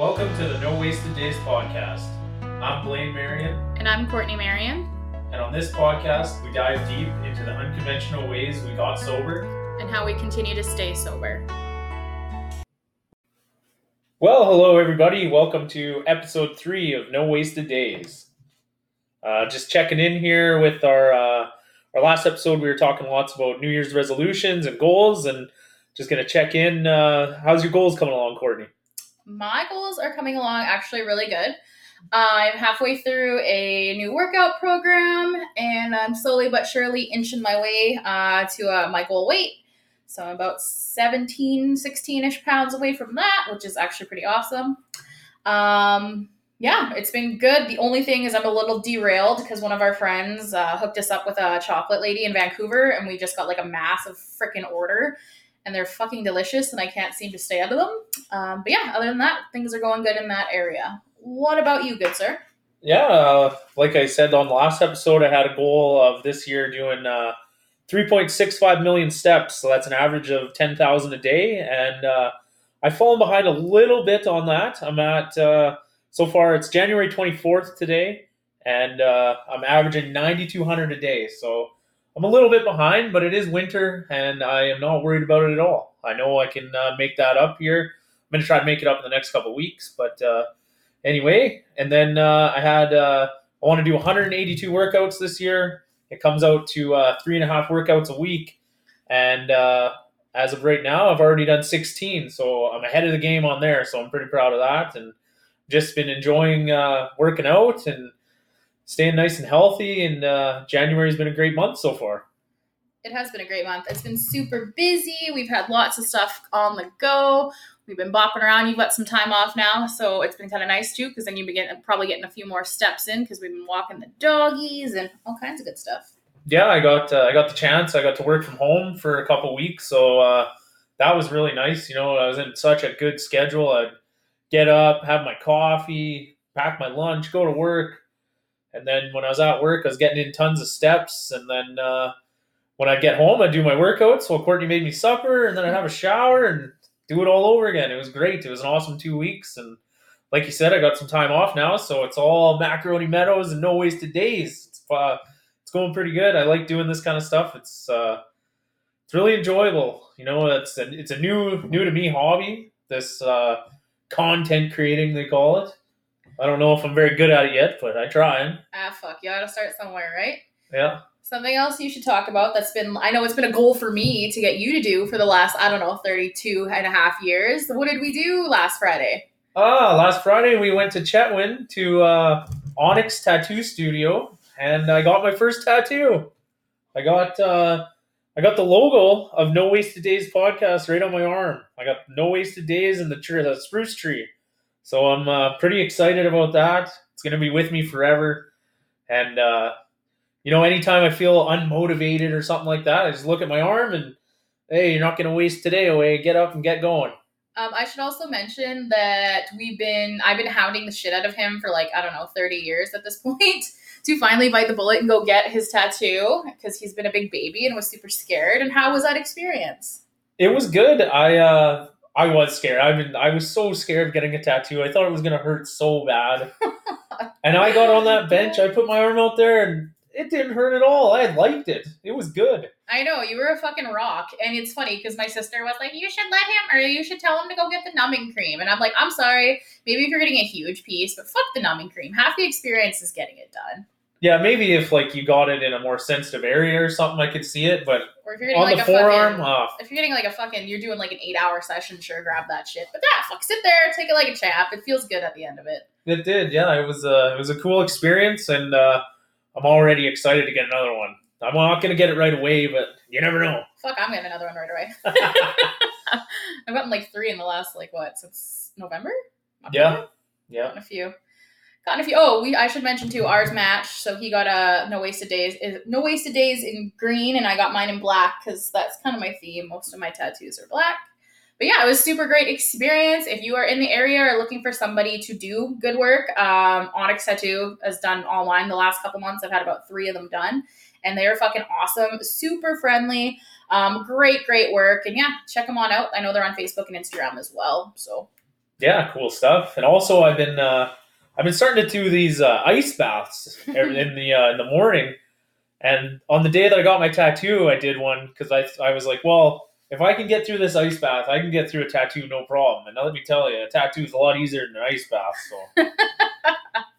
Welcome to the No Wasted Days podcast. I'm Blaine Marion, And I'm Courtney Marion. and on this podcast, we dive deep into the unconventional ways we got sober. and how we continue to stay sober. Well, hello, everybody. Welcome to episode three of No Wasted Days. Uh, just checking in here with our uh, our last episode. We were talking lots about New Year's resolutions and goals, and just gonna check in. Uh, how's your goals coming along, Courtney? My goals are coming along actually really good. I'm halfway through a new workout program, and I'm slowly but surely inching my way uh, to uh, my goal weight. So I'm about 17, 16 ish pounds away from that, which is actually pretty awesome. Um, yeah, it's been good. The only thing is I'm a little derailed because one of our friends uh, hooked us up with a chocolate lady in Vancouver, and we just got like a massive freaking order. And they're fucking delicious, and I can't seem to stay out of them. Um, but yeah, other than that, things are going good in that area. What about you, good sir? Yeah, uh, like I said on the last episode, I had a goal of this year doing uh, 3.65 million steps. So that's an average of 10,000 a day. And uh, I've fallen behind a little bit on that. I'm at, uh, so far, it's January 24th today, and uh, I'm averaging 9,200 a day. So I'm a little bit behind, but it is winter, and I am not worried about it at all. I know I can uh, make that up here. I'm going to try to make it up in the next couple weeks, but uh, anyway, and then uh, I had uh, I want to do 182 workouts this year. It comes out to uh, three and a half workouts a week, and uh, as of right now, I've already done 16, so I'm ahead of the game on there. So I'm pretty proud of that, and just been enjoying working out and staying nice and healthy. And uh, January's been a great month so far. It has been a great month. It's been super busy. We've had lots of stuff on the go. We've been bopping around. You've got some time off now, so it's been kind of nice too. Because then you've been getting, probably getting a few more steps in because we've been walking the doggies and all kinds of good stuff. yeah, I got uh, I got the chance. I got to work from home for a couple weeks, so uh, that was really nice. You know, I was in such a good schedule. I'd get up, have my coffee, pack my lunch, go to work, and then when I was at work, I was getting in tons of steps. And then uh, when I get home, I'd do my workouts. So Courtney made me supper, and then I'd have a shower and do it all over again. It was great. It was an awesome two weeks, and like you said, I got some time off now, so it's all macaroni meadows and no wasted days. It's uh, it's going pretty good. I like doing this kind of stuff. It's uh, it's really enjoyable. You know, it's a, it's a new new to me hobby. This uh, content creating they call it. I don't know if I'm very good at it yet, but I try. Ah, fuck. You gotta start somewhere, right? Yeah. Something else you should talk about that's been, I know it's been a goal for me to get you to do for the last, I don't know, 32 and a half years. What did we do last Friday? Ah, last Friday we went to Chetwynd to uh, Onyx Tattoo Studio, and I got my first tattoo. I got uh, I got the logo of No Wasted Days podcast right on my arm. I got No Wasted Days and the tree, the spruce tree. So I'm uh, pretty excited about that. It's gonna be with me forever, and uh, you know, anytime I feel unmotivated or something like that, I just look at my arm and hey, you're not gonna waste today away. Get up and get going. Um, I should also mention that we've been I've been hounding the shit out of him for like I don't know 30 years at this point to finally bite the bullet and go get his tattoo because he's been a big baby and was super scared. And how was that experience? It was good. I uh I was scared. I mean, I was so scared of getting a tattoo. I thought it was gonna hurt so bad. and I got on that bench. I put my arm out there, and it didn't hurt at all. I liked it. It was good. I know you were a fucking rock, and it's funny because my sister was like, "You should let him, or you should tell him to go get the numbing cream." And I'm like, "I'm sorry, maybe if you're getting a huge piece, but fuck the numbing cream. Half the experience is getting it done." Yeah, maybe if like you got it in a more sensitive area or something, I could see it. But Or if you're on like the a forearm, fucking, uh, if you're getting like a fucking, you're doing like an eight hour session, sure, grab that shit. But yeah, fuck, sit there, take it like a chap. It feels good at the end of it. it did. Yeah, it was. a it was a cool experience, and uh, I'm already excited to get another one. I'm not gonna get it right away, but you never know. Fuck, I'm getting another one right away. I've gotten like three in the last like what since November. Yeah. October? yeah. gotten a few. Gotten a few. Oh, we I should mention too. Ours matched, so he got a no wasted days. Is no wasted days in green, and I got mine in black because that's kind of my theme. Most of my tattoos are black. But yeah, it was super great experience. If you are in the area or looking for somebody to do good work, um, Onyx Tattoo has done all mine the last couple months. I've had about three of them done, and they are fucking awesome, super friendly, um, great, great work. And yeah, check them on out. I know they're on Facebook and Instagram as well. So Yeah, cool stuff. And also, I've been uh, I've been starting to do these uh, ice baths in the uh, in the morning. And on the day that I got my tattoo, I did one because I I was like, well, if I can get through this ice bath, I can get through a tattoo no problem. And now let me tell you, a tattoo is a lot easier than an ice bath. So.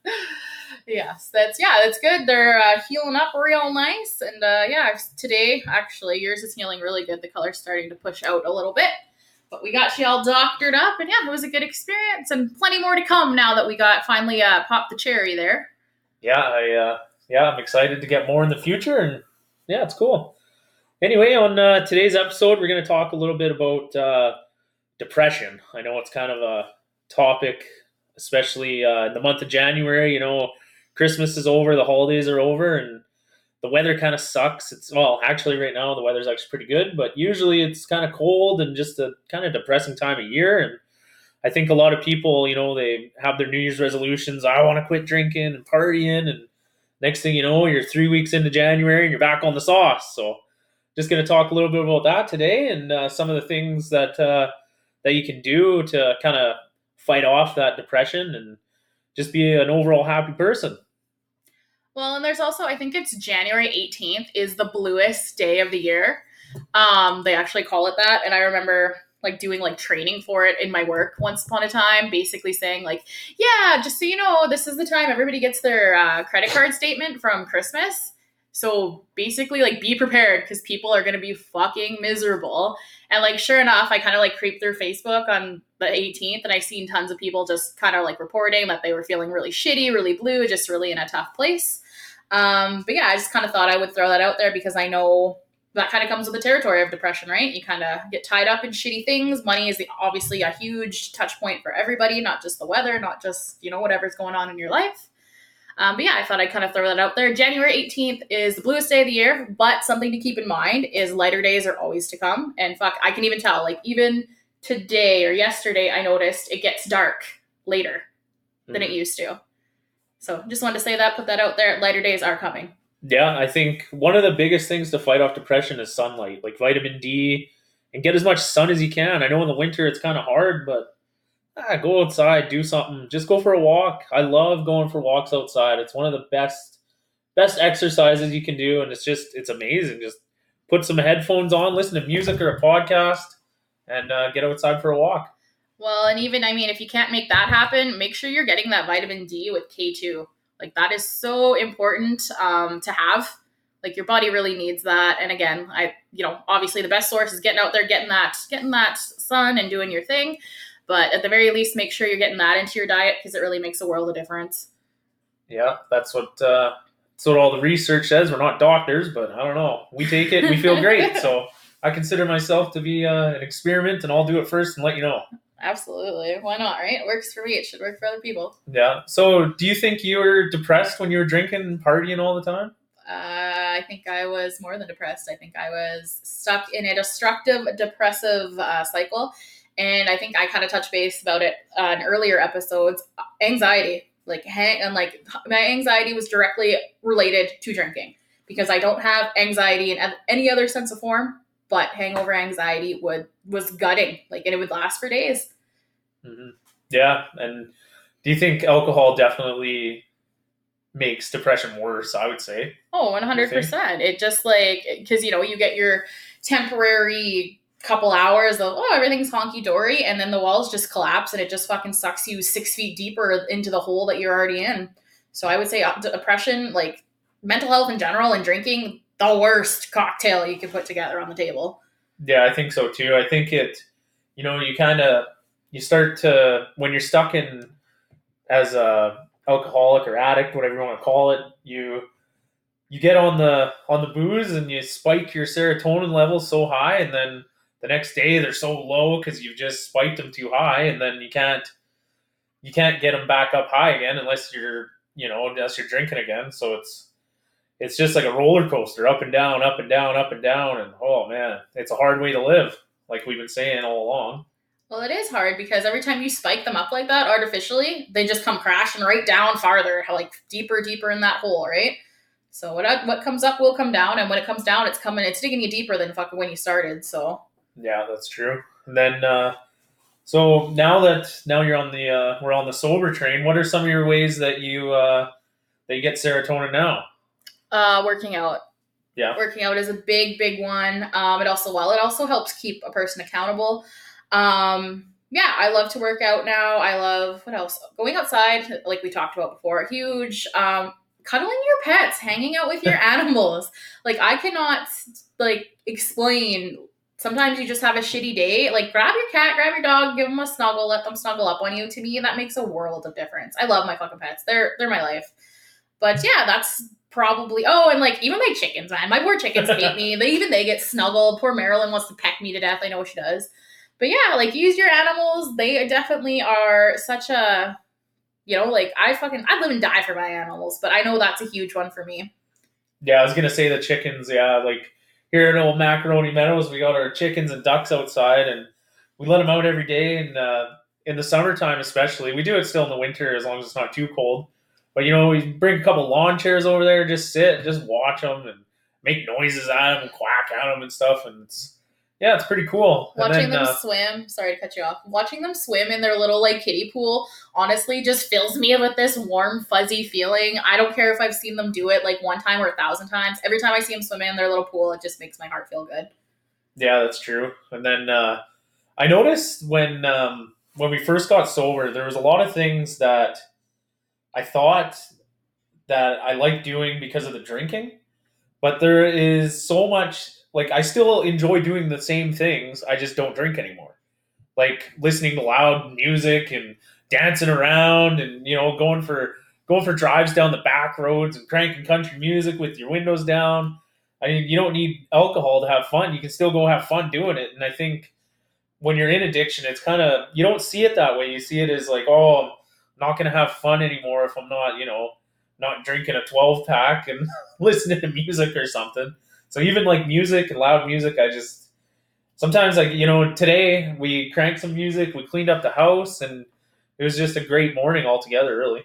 yes, that's yeah, that's good. They're uh, healing up real nice, and uh, yeah, today actually yours is healing really good. The color's starting to push out a little bit, but we got you all doctored up, and yeah, it was a good experience, and plenty more to come now that we got finally uh, popped the cherry there. Yeah, I uh, yeah, I'm excited to get more in the future, and yeah, it's cool. Anyway, on uh, today's episode, we're going to talk a little bit about uh, depression. I know it's kind of a topic, especially uh, in the month of January. You know, Christmas is over, the holidays are over, and the weather kind of sucks. It's well, actually, right now the weather's actually pretty good, but usually it's kind of cold and just a kind of depressing time of year. And I think a lot of people, you know, they have their New Year's resolutions. I want to quit drinking and partying, and next thing you know, you're three weeks into January and you're back on the sauce. So just going to talk a little bit about that today and uh, some of the things that uh, that you can do to kind of fight off that depression and just be an overall happy person. Well, and there's also I think it's January 18th is the bluest day of the year. Um, they actually call it that, and I remember like doing like training for it in my work once upon a time, basically saying like, yeah, just so you know, this is the time everybody gets their uh, credit card statement from Christmas so basically, like, be prepared because people are going to be fucking miserable. And, like, sure enough, I kind of like creeped through Facebook on the 18th and I seen tons of people just kind of like reporting that they were feeling really shitty, really blue, just really in a tough place. Um, but yeah, I just kind of thought I would throw that out there because I know that kind of comes with the territory of depression, right? You kind of get tied up in shitty things. Money is the, obviously a huge touch point for everybody, not just the weather, not just, you know, whatever's going on in your life. Um, but yeah, I thought I'd kind of throw that out there. January 18th is the bluest day of the year, but something to keep in mind is lighter days are always to come. And fuck, I can even tell, like, even today or yesterday, I noticed it gets dark later mm-hmm. than it mm-hmm. used to. So just wanted to say that, put that out there. Lighter days are coming. Yeah, I think one of the biggest things to fight off depression is sunlight, like vitamin D, and get as much sun as you can. I know in the winter it's kind of hard, but ah, go outside, do something. Just go for a walk. I love going for walks outside. It's one of the best best exercises you can do, and it's just it's amazing. Just put some headphones on, listen to music or a podcast, and uh, get outside for a walk. Well, and even I mean, if you can't make that happen, make sure you're getting that vitamin D with K two. Like that is so important um, to have. Like your body really needs that. And again, I you know obviously the best source is getting out there, getting that getting that sun and doing your thing. But at the very least, make sure you're getting that into your diet because it really makes a world of difference. Yeah, that's what uh, that's what all the research says. We're not doctors, but I don't know. We take it, we feel great. So I consider myself to be uh, an experiment, and I'll do it first and let you know. Absolutely. Why not, right? It works for me. It should work for other people. Yeah. So, do you think you were depressed when you were drinking and partying all the time? Uh, I think I was more than depressed. I think I was stuck in a destructive, depressive uh, cycle and I think I kind of touched base about it uh, in earlier episodes. Anxiety, like hang, and like my anxiety was directly related to drinking because I don't have anxiety in any other sense of form, but hangover anxiety would was gutting, like, and it would last for days. Mm-hmm. Yeah, and do you think alcohol definitely makes depression worse? I would say. Oh, one hundred percent. It just like because you know you get your temporary couple hours of oh everything's honky dory and then the walls just collapse and it just fucking sucks you six feet deeper into the hole that you're already in so i would say depression like mental health in general and drinking the worst cocktail you could put together on the table yeah i think so too i think it you know you kind of you start to when you're stuck in as a alcoholic or addict whatever you want to call it you you get on the on the booze and you spike your serotonin levels so high and then the next day they're so low because you've just spiked them too high, and then you can't you can't get them back up high again unless you're you know unless you're drinking again. So it's it's just like a roller coaster, up and down, up and down, up and down, and oh man, it's a hard way to live, like we've been saying all along. Well, it is hard because every time you spike them up like that artificially, they just come crashing right down farther, like deeper, deeper in that hole, right? So what what comes up will come down, and when it comes down, it's coming, it's digging you deeper than fucking when you started. So yeah, that's true. And then, uh, So now that now you're on the uh, we're on the sober train. What are some of your ways that you uh, that you get serotonin now? Uh, working out. Yeah. Working out is a big, big one. Um, it also well, it also helps keep a person accountable. Um, yeah, I love to work out now. I love what else? Going outside, like we talked about before, huge. Um, cuddling your pets, hanging out with your animals. Like I cannot like explain. Sometimes you just have a shitty day. Like grab your cat, grab your dog, give them a snuggle, let them snuggle up on you. To me, that makes a world of difference. I love my fucking pets. They're they're my life. But yeah, that's probably oh and like even my chickens man my poor chickens hate me they even they get snuggled poor marilyn wants to peck me to death i know what she does but yeah like use your animals they definitely are such a you know like i fucking i live and die for my animals but i know that's a huge one for me Yeah, I was gonna say the chickens. Yeah, like here in old Macaroni Meadows, we got our chickens and ducks outside, and we let them out every day. And uh, in the summertime, especially, we do it still in the winter as long as it's not too cold. But you know, we bring a couple lawn chairs over there, just sit, just watch them, and make noises at them, and quack at them and stuff. And it's yeah, it's pretty cool. Watching then, them uh, swim. Sorry to cut you off. Watching them swim in their little like kiddie pool honestly just fills me with this warm fuzzy feeling. I don't care if i've seen them do it like one time or a thousand times. Every time i see them swimming in their little pool it just makes my heart feel good. Yeah, that's true. And then uh, I noticed when um, when we first got sober, there was a lot of things that I thought that I liked doing because of the drinking, but there is so much like I still enjoy doing the same things. I just don't drink anymore. Like listening to loud music and dancing around and you know going for going for drives down the back roads and cranking country music with your windows down. I mean, you don't need alcohol to have fun. You can still go have fun doing it. And I think when you're in addiction, it's kind of you don't see it that way. You see it as like, oh, I'm not going to have fun anymore if I'm not, you know, not drinking a 12 pack and listening to music or something. So even like music and loud music, I just sometimes like you know today we cranked some music, we cleaned up the house, and it was just a great morning altogether. Really.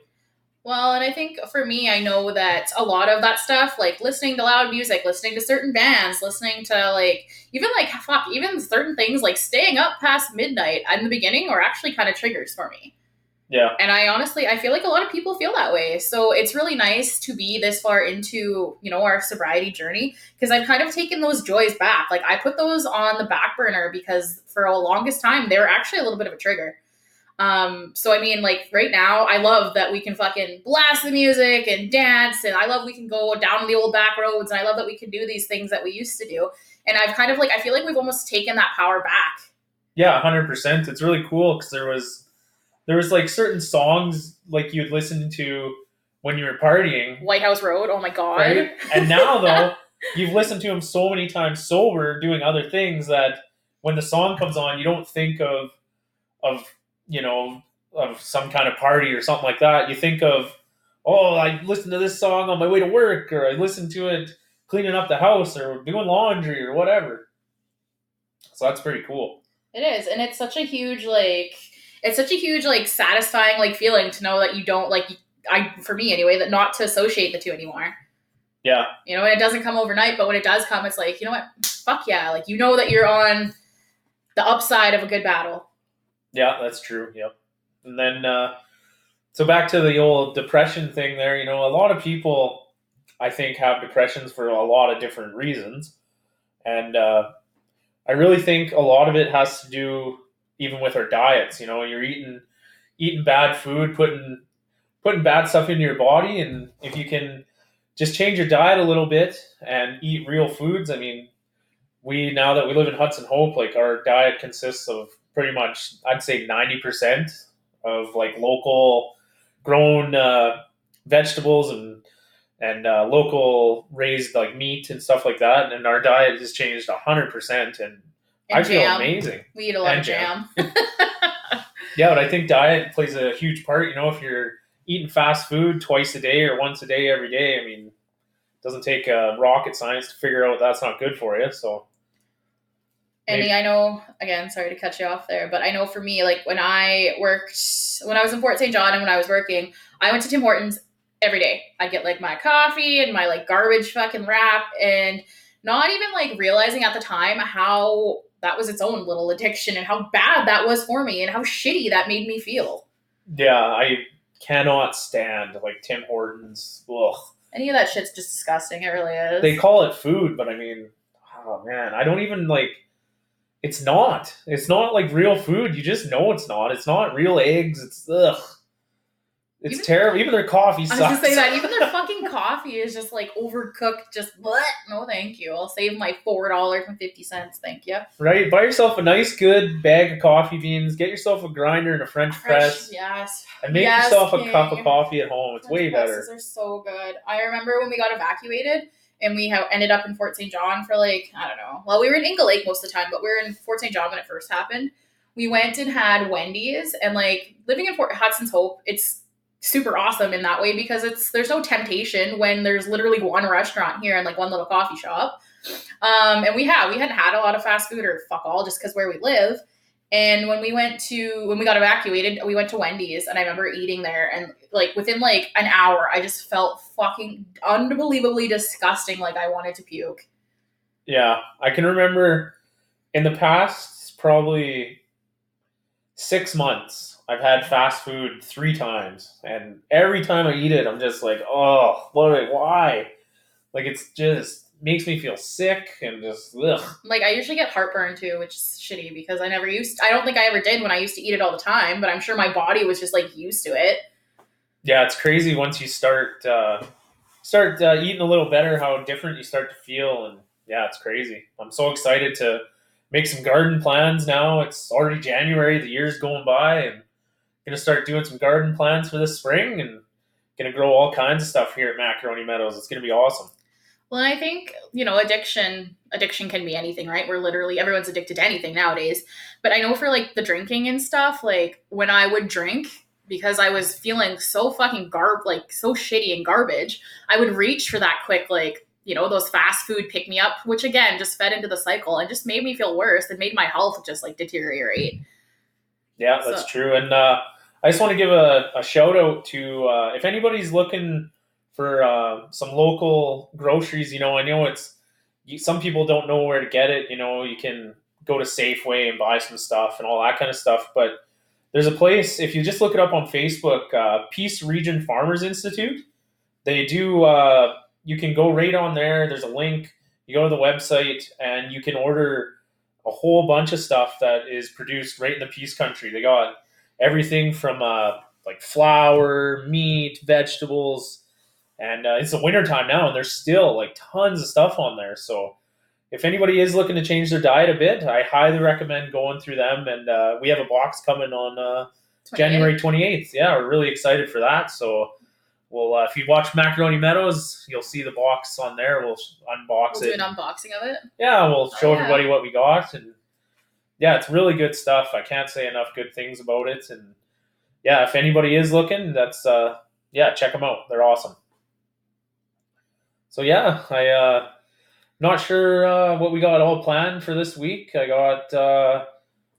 Well, and I think for me, I know that a lot of that stuff, like listening to loud music, listening to certain bands, listening to like even like fuck, even certain things like staying up past midnight in the beginning are actually kind of triggers for me. Yeah. And I honestly, I feel like a lot of people feel that way. So it's really nice to be this far into, you know, our sobriety journey because I've kind of taken those joys back. Like I put those on the back burner because for a longest time they were actually a little bit of a trigger. Um, so I mean, like right now, I love that we can fucking blast the music and dance, and I love we can go down the old back roads, and I love that we can do these things that we used to do. And I've kind of like I feel like we've almost taken that power back. Yeah, hundred percent. It's really cool because there was there was like certain songs like you'd listen to when you were partying, Whitehouse Road, oh my god! right? And now though, you've listened to them so many times sober, doing other things that when the song comes on, you don't think of of you know of some kind of party or something like that. You think of oh, I listened to this song on my way to work, or I listened to it cleaning up the house, or doing laundry, or whatever. So that's pretty cool. It is, and it's such a huge like it's such a huge like satisfying like feeling to know that you don't like I for me anyway that not to associate the two anymore. Yeah. You know, and it doesn't come overnight, but when it does come, it's like you know what, fuck yeah, like you know that you're on the upside of a good battle. Yeah, that's true. Yep. And then, uh, so back to the old depression thing there, you know, a lot of people, I think, have depressions for a lot of different reasons. And uh, I really think a lot of it has to do even with our diets. You know, you're eating eating bad food, putting putting bad stuff into your body, and if you can just change your diet a little bit and eat real foods, I mean, we now that we live in Hudson Hope, like our diet consists of pretty much, I'd say, ninety percent of like local grown uh, vegetables and and uh, local raised like meat and stuff like that. And our diet has changed hundred percent, and I feel amazing. We eat a lot And of jam. Yeah, but I think diet plays a huge part. You know, if you're eating fast food twice a day or once a day every day, I mean, it doesn't take uh, rocket science to figure out that's not good for you. So And I know, again, sorry to cut you off there, but I know for me, like when I worked, when I was in Fort St. John and when I was working, I went to Tim Hortons every day. I'd get like my coffee and my like garbage fucking wrap and not even like realizing at the time how that was its own little addiction and how bad that was for me and how shitty that made me feel. Yeah, I cannot stand like Tim Hortons. Ugh. Any of that shit's just disgusting. It really is. They call it food, but I mean, oh man, I don't even like. It's not. It's not like real food. You just know it's not. It's not real eggs. It's ugh. It's Even- terrible. Even their coffee sucks. I was sucks. gonna say that even their fucking coffee is just like overcooked. Just what? No, thank you. I'll save my four dollars and fifty cents. Thank you. Right? Buy yourself a nice, good bag of coffee beans. Get yourself a grinder and a French press, yes. and make Yes, yourself a King. cup of coffee at home. It's French way better. presses are so good. I remember when we got evacuated and we have ended up in Fort St. John for like I don't know. Well, we were in Ingle Lake most of the time, but we were in Fort St. John when it first happened. We went and had Wendy's, and like living in Fort Hudson's Hope, it's super awesome in that way because it's there's no temptation when there's literally one restaurant here and like one little coffee shop. Um, and we have we hadn't had a lot of fast food or fuck all just because where we live. And when we went to when we got evacuated, we went to Wendy's, and I remember eating there, and like within like an hour, I just felt fucking unbelievably disgusting. Like I wanted to puke. Yeah, I can remember in the past probably six months, I've had fast food three times, and every time I eat it, I'm just like, oh, what? Why? Like it's just makes me feel sick and just ugh. Like I usually get heartburn too, which is shitty because I never used. I don't think I ever did when I used to eat it all the time, but I'm sure my body was just like used to it. Yeah, it's crazy once you start uh, start uh, eating a little better, how different you start to feel, and yeah, it's crazy. I'm so excited to make some garden plans now. It's already January, the year's going by, and gonna start doing some garden plans for this spring, and gonna grow all kinds of stuff here at Macaroni Meadows. It's gonna be awesome. Well, I think you know, addiction. Addiction can be anything, right? We're literally everyone's addicted to anything nowadays. But I know for like the drinking and stuff, like when I would drink because I was feeling so fucking garb, like so shitty and garbage, I would reach for that quick, like you know, those fast food pick me up, which again just fed into the cycle and just made me feel worse and made my health just like deteriorate. Yeah, that's So- true. And uh, I just want to give a, a shout out to uh, if anybody's looking for uh, some local groceries. You know, I know it's some people don't know where to get it. You know, you can go to Safeway and buy some stuff and all that kind of stuff. But there's a place if you just look it up on Facebook, uh, Peace Region Farmers Institute. They do. Uh, you can go right on there. There's a link. You go to the website and you can order a whole bunch of stuff that is produced right in the Peace Country. They got everything from uh, like flour, meat, vegetables, and uh, it's the wintertime now, and there's still like tons of stuff on there. So if anybody is looking to change their diet a bit, I highly recommend going through them. And uh, we have a box coming on uh, January 28th. Yeah, we're really excited for that. So. Well, uh, if you watch Macaroni Meadows, you'll see the box on there. We'll unbox We'll do it. an unboxing of it. yeah, we'll show Oh, yeah. everybody what we got, and yeah, it's really good stuff. I can't say enough good things about it, and yeah, if anybody is looking, that's uh, yeah, check them out. They're awesome. So yeah, I uh, not sure uh, what we got all planned for this week. I got uh,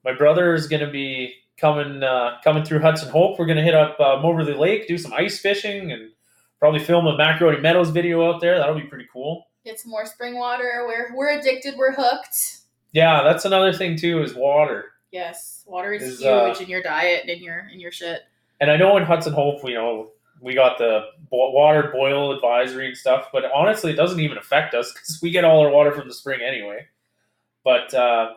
my brother is to be coming uh, coming through Hudson Hope. We're to hit up uh, Moberly Lake, do some ice fishing, and probably film a Macaroni Meadows video out there. That'll be pretty cool. Get some more spring water. We're we're addicted. We're hooked. Yeah, that's another thing too is water. Yes, water is, Is, huge uh, in your diet and in your in your shit. And I know in Hudson Hope, you know, we got the bo- water boil advisory and stuff, but honestly, it doesn't even affect us because we get all our water from the spring anyway. But uh,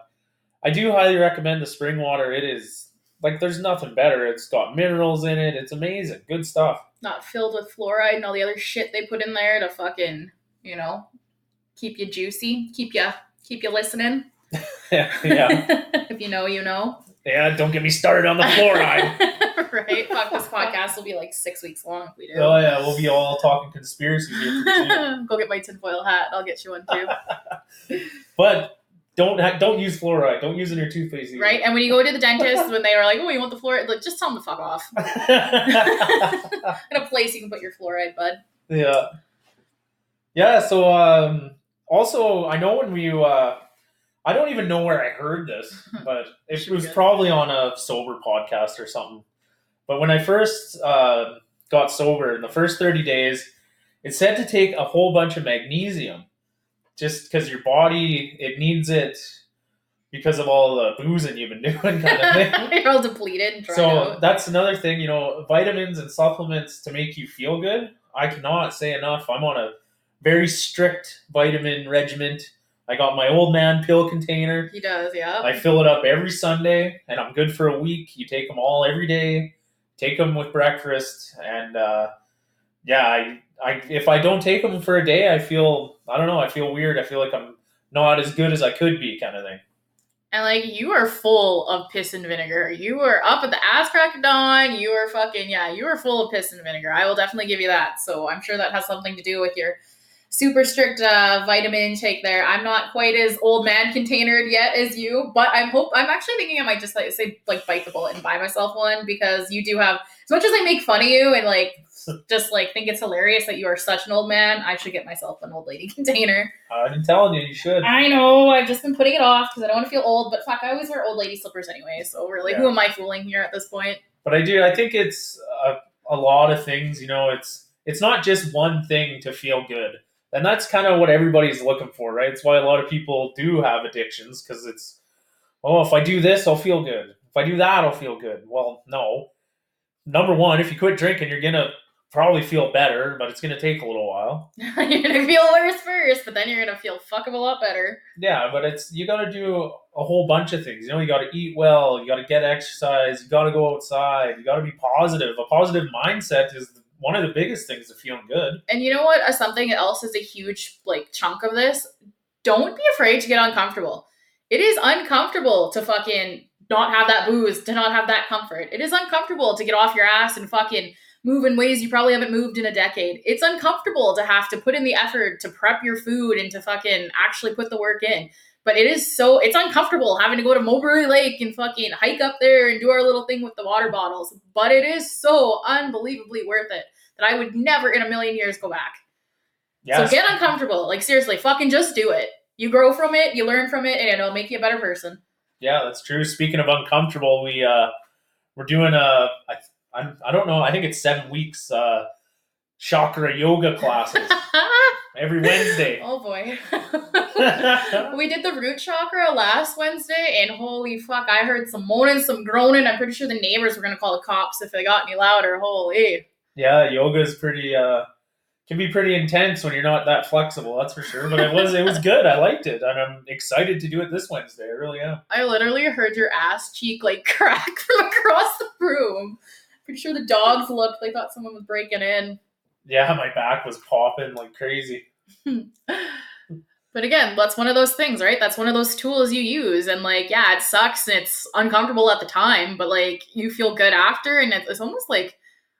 I do highly recommend the spring water. It is like there's nothing better. It's got minerals in it. It's amazing. Good stuff. Not filled with fluoride and all the other shit they put in there to fucking you know keep you juicy, keep you keep you listening. yeah, if you know, you know. yeah. Don't get me started on the fluoride. right? Fuck, this podcast will be like six weeks long if we do. oh yeah, we'll be all talking conspiracy here. Go get my tinfoil hat. I'll get you one too. But don't ha- don't use fluoride. Don't use it in your toothpaste. either. right? And when you go to the dentist, when they are like, "Oh, you want the fluoride?" Like, just tell them to fuck off. In a place you can put your fluoride, bud. yeah. Yeah, so um also I know when we uh I don't even know where I heard this, but it was probably on a sober podcast or something. But when I first uh, got sober in the first 30 days, it said to take a whole bunch of magnesium just because your body it needs it because of all the boozing you've been doing, kind of thing. You're all depleted so out. that's another thing, you know, vitamins and supplements to make you feel good. I cannot say enough. I'm on a very strict vitamin regimen. I got my old man pill container. He does, yeah. I fill it up every Sunday, and I'm good for a week. You take them all every day. Take them with breakfast, and uh, yeah, I, I if I don't take them for a day, I feel I don't know. I feel weird. I feel like I'm not as good as I could be, kind of thing. And like you are full of piss and vinegar. You were up at the ass crack of dawn. You were fucking yeah. You were full of piss and vinegar. I will definitely give you that. So I'm sure that has something to do with your super strict uh, vitamin intake there. I'm not quite as old man containered yet as you, but I'm hope I'm actually thinking I might just like say like bite the bullet and buy myself one because you do have as much as I make fun of you and like just like think it's hilarious that you are such an old man. I should get myself an old lady container. I've been telling you, you should. I know. I've just been putting it off because I don't want to feel old. But fuck, I always wear old lady slippers anyway. So really, who am I fooling here at this point? But I do. I think it's a, a lot of things. You know, it's it's not just one thing to feel good, and that's kind of what everybody's looking for, right? It's why a lot of people do have addictions because it's, oh, if I do this, I'll feel good. If I do that, I'll feel good. Well, no. Number one, if you quit drinking, you're gonna probably feel better, but it's gonna take a little while. you're gonna feel worse first, but then you're gonna feel fuck of a lot better. Yeah, but it's you got to do a whole bunch of things. You know, you got to eat well, you got to get exercise, you got to go outside, you got to be positive. A positive mindset is one of the biggest things to feeling good. And you know what? Something else is a huge like chunk of this. Don't be afraid to get uncomfortable. It is uncomfortable to fucking not have that booze, to not have that comfort. It is uncomfortable to get off your ass and fucking move in ways you probably haven't moved in a decade. It's uncomfortable to have to put in the effort to prep your food and to fucking actually put the work in. But it is so it's uncomfortable having to go to Moberly Lake and fucking hike up there and do our little thing with the water bottles. But it is so unbelievably worth it that I would never in a million years go back. Yeah, So get uncomfortable. Like seriously, fucking just do it. You grow from it, you learn from it, and it'll make you a better person. yeah, that's true. Speaking of uncomfortable, we uh we're doing a I I, I don't know. I think it's seven weeks uh chakra yoga classes every Wednesday. oh boy. we did the root chakra last Wednesday, and holy fuck, I heard some moaning, some groaning. I'm pretty sure the neighbors were gonna call the cops if they got any louder. Holy. Yeah, yoga is pretty uh can be pretty intense when you're not that flexible, that's for sure. But it was it was good. I liked it. And I'm excited to do it this Wednesday. I really am. I literally heard your ass cheek like crack from across the room. Pretty sure the dogs looked, they thought someone was breaking in. Yeah, my back was popping like crazy. But again, that's one of those things, right? That's one of those tools you use. And like, yeah, it sucks and it's uncomfortable at the time, but like you feel good after. And it's, almost like,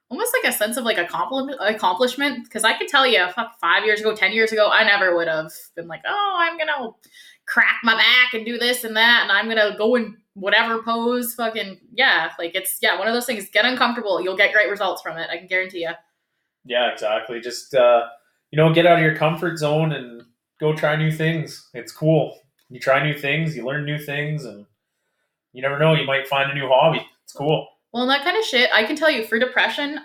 almost like a sense of like accomplishment, accomplishment. Cause I could tell you, five years ago, 10 years ago, I never would have been like, oh, I'm to crack my back and do this and that. And I'm to go in whatever pose. Fucking, yeah. Like it's, yeah, one of those things. Get uncomfortable. You'll get great results from it. I can guarantee you. Yeah, exactly. Just uh you know, get out of your comfort zone and go try new things. It's cool. You try new things, you learn new things and you never know, you might find a new hobby. It's cool. Well, and that kind of shit, I can tell you for depression,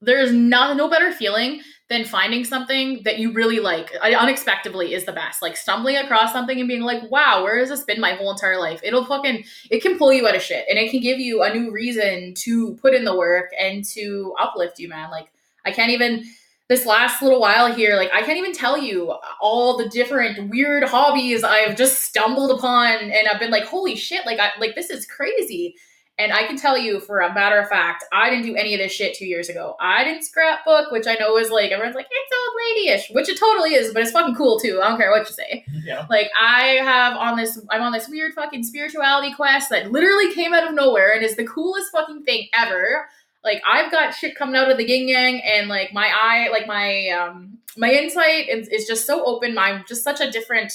there's not no better feeling than finding something that you really like. Unexpectedly is the best. Like stumbling across something and being like, "Wow, where has this been my whole entire life?" It'll fucking it can pull you out of shit, and it can give you a new reason to put in the work and to uplift you, man. Like I can't even this last little while here, like I can't even tell you all the different weird hobbies I've just stumbled upon, and I've been like, "Holy shit!" Like I like this is crazy. And I can tell you for a matter of fact, I didn't do any of this shit two years ago. I didn't scrapbook, which I know is like everyone's like, it's old lady-ish, which it totally is, but it's fucking cool too. I don't care what you say. Yeah. Like I have on this I'm on this weird fucking spirituality quest that literally came out of nowhere and is the coolest fucking thing ever. Like I've got shit coming out of the yin yang and like my eye, like my um my insight is, is just so open. I'm just such a different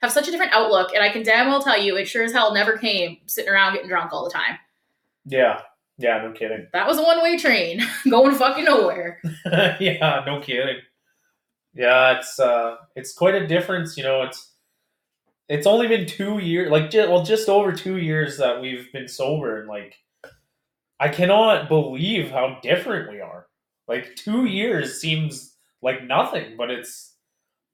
have such a different outlook, and I can damn well tell you it sure as hell never came sitting around getting drunk all the time. Yeah. Yeah, no kidding. That was a one way train going fucking nowhere. yeah, no kidding. Yeah, it's uh it's quite a difference, you know, it's it's only been 2 years, like just, well just over 2 years that we've been sober and like I cannot believe how different we are. Like 2 years seems like nothing, but it's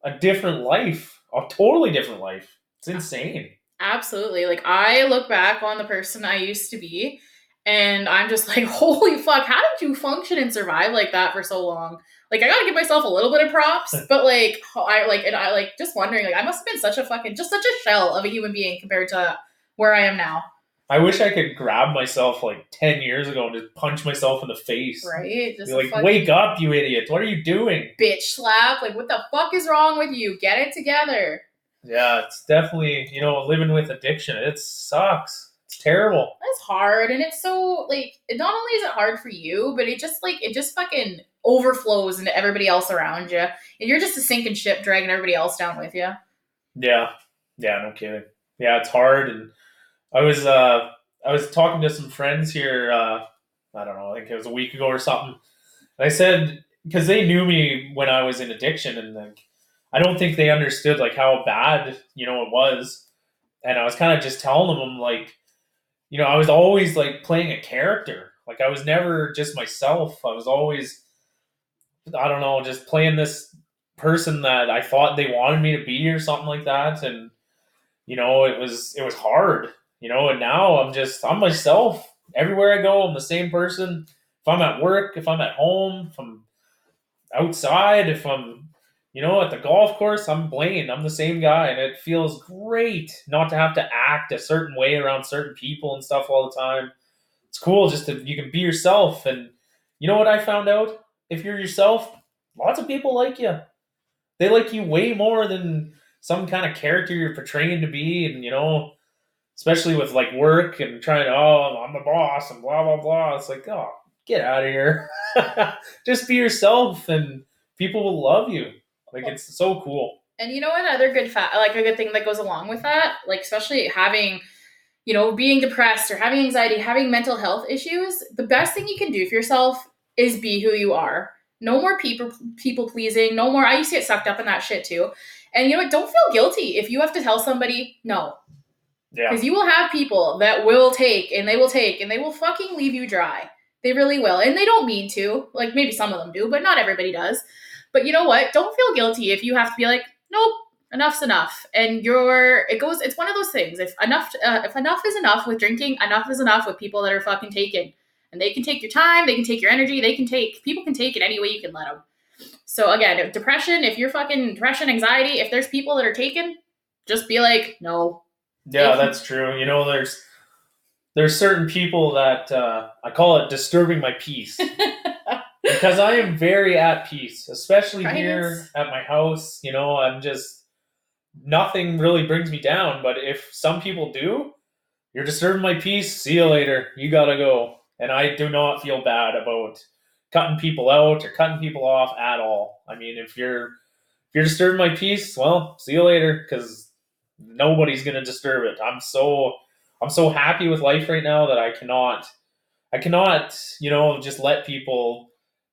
a different life, a totally different life. It's insane. Absolutely. Like I look back on the person I used to be and I'm just like, holy fuck, how did you function and survive like that for so long? Like I gotta give myself a little bit of props, but like I like and I like just wondering, like I must have been such a fucking just such a shell of a human being compared to where I am now. I wish I could grab myself like ten years ago and just punch myself in the face. Right? Just like, wake up, you idiot! What are you doing? bitch slap. Like what the fuck is wrong with you? Get it together. Yeah, it's definitely you know living with addiction. It sucks. It's terrible. It's hard and it's so like it not only is it hard for you, but it just like it just fucking overflows into everybody else around you. And you're just a sinking ship dragging everybody else down with you. Yeah, yeah, no kidding. Yeah, it's hard, and I was uh I was talking to some friends here. Uh, I don't know, I think it was a week ago or something. And I said because they knew me when I was in addiction, and like I don't think they understood like how bad you know it was. And I was kind of just telling them like, you know, I was always like playing a character. Like I was never just myself. I was always, I don't know, just playing this person that I thought they wanted me to be or something like that. And you know, it was it was hard. You know, and now I'm just I'm myself everywhere I go. I'm the same person. If I'm at work, if I'm at home, if I'm outside, if I'm you know at the golf course, I'm Blaine. I'm the same guy, and it feels great not to have to act a certain way around certain people and stuff all the time. It's cool just to you can be yourself, and you know what I found out? If you're yourself, lots of people like you. They like you way more than some kind of character you're portraying to be, and you know, especially with like work and trying to, oh, I'm the boss and blah blah blah. It's like, oh, get out of here. Just be yourself, and people will love you. Like it's so cool. And you know another good fa- like a good thing that goes along with that, like especially having you know, being depressed or having anxiety, having mental health issues, the best thing you can do for yourself is be who you are. No more people people pleasing, no more I used to get sucked up in that shit too. And you know what? Don't feel guilty if you have to tell somebody no. Yeah, Because you will have people that will take and they will take and they will fucking leave you dry. They really will. And they don't mean to. Like maybe some of them do, but not everybody does. But you know what? Don't feel guilty if you have to be like, nope, enough's enough. And you're it goes it's one of those things. If enough uh, if enough is enough with drinking, enough is enough with people that are fucking taken. And they can take your time, they can take your energy, they can take people can take it any way you can let them. So again, if depression, if you're fucking depression, anxiety, if there's people that are taken, just be like, no, yeah, that's true. You know, there's there's certain people that uh, I call it disturbing my peace. because I am very at peace, especially here at my house. You know, I'm just nothing really brings me down. But if some people do, you're disturbing my peace. See you later. You gotta go. And I do not feel bad about cutting people out or cutting people off at all. I mean, if you're if you're disturbing my peace, well, see you later because nobody's gonna disturb it. I'm so I'm so happy with life right now that I cannot I cannot, you know, just let people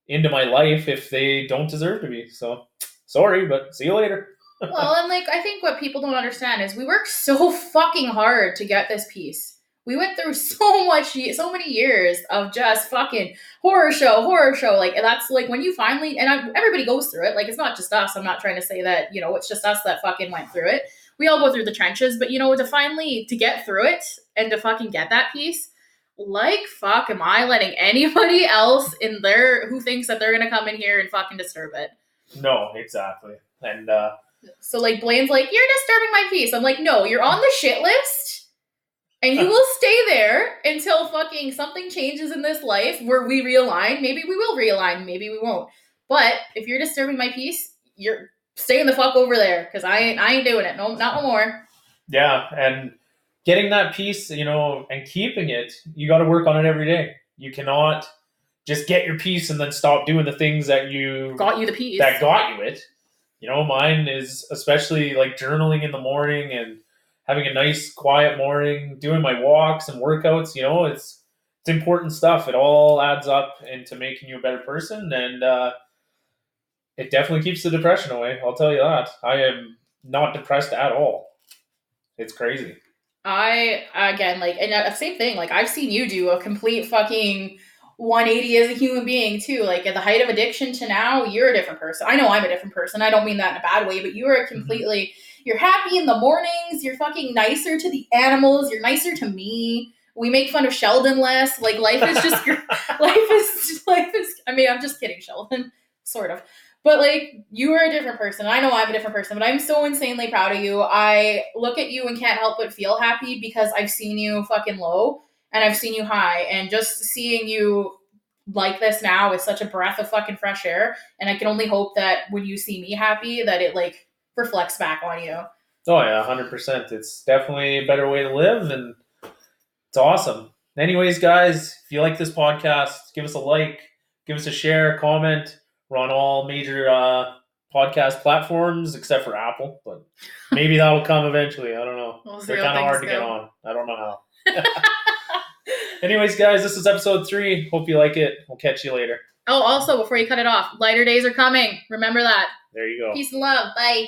into my life if they don't deserve to be. So sorry, but see you later. well, and like I think what people don't understand is we worked so fucking hard to get this peace. We went through so much, so many years of just fucking horror show, horror show. Like that's like when you finally and I, everybody goes through it. Like it's not just us. I'm not trying to say that you know it's just us that fucking went through it. We all go through the trenches, but you know to finally to get through it and to fucking get that peace. Like fuck, am I letting anybody else in there who thinks that they're gonna come in here and fucking disturb it? No, exactly. And uh, So like Blaine's like, you're disturbing my peace. I'm like, no, you're on the shit list, and you will stay there until fucking something changes in this life where we realign. Maybe we will realign, maybe we won't. But if you're disturbing my peace, you're staying the fuck over there because I ain't I ain't doing it. No, not no more. yeah, and getting that peace, you know, and keeping it, you got to work on it every day. You cannot just get your peace and then stop doing the things that you Got you the peace that got you it. You know, mine is especially like journaling in the morning and having a nice quiet morning, doing my walks and workouts, you know, it's it's important stuff. It all adds up into making you a better person and uh it definitely keeps the depression away. I'll tell you that. I am not depressed at all. It's crazy. I again like and uh, same thing. Like I've seen you do a complete fucking 180 as a human being too. Like at the height of addiction to now, you're a different person. I know I'm a different person. I don't mean that in a bad way, but you are completely You're happy in the mornings. You're fucking nicer to the animals. You're nicer to me. We make fun of Sheldon less. Like life is just life is life is. I mean, I'm just kidding, Sheldon, sort of. But like you are a different person. I know I'm a different person, but I'm so insanely proud of you. I look at you and can't help but feel happy because I've seen you fucking low and I've seen you high, and just seeing you like this now is such a breath of fucking fresh air. And I can only hope that when you see me happy, that it like reflects back on you. Oh yeah, hundred percent. It's definitely a better way to live, and it's awesome. Anyways, guys, if you like this podcast, give us a like, give us a share, comment. We're on all major uh, podcast platforms except for Apple, but maybe that'll come eventually. I don't know. We'll They're kind of hard to things get on. I don't know how. Anyways, guys, this is episode three. Hope you like it. We'll catch you later. Oh, also, before you cut it off, lighter days are coming. Remember that. There you go. Peace and love. Bye.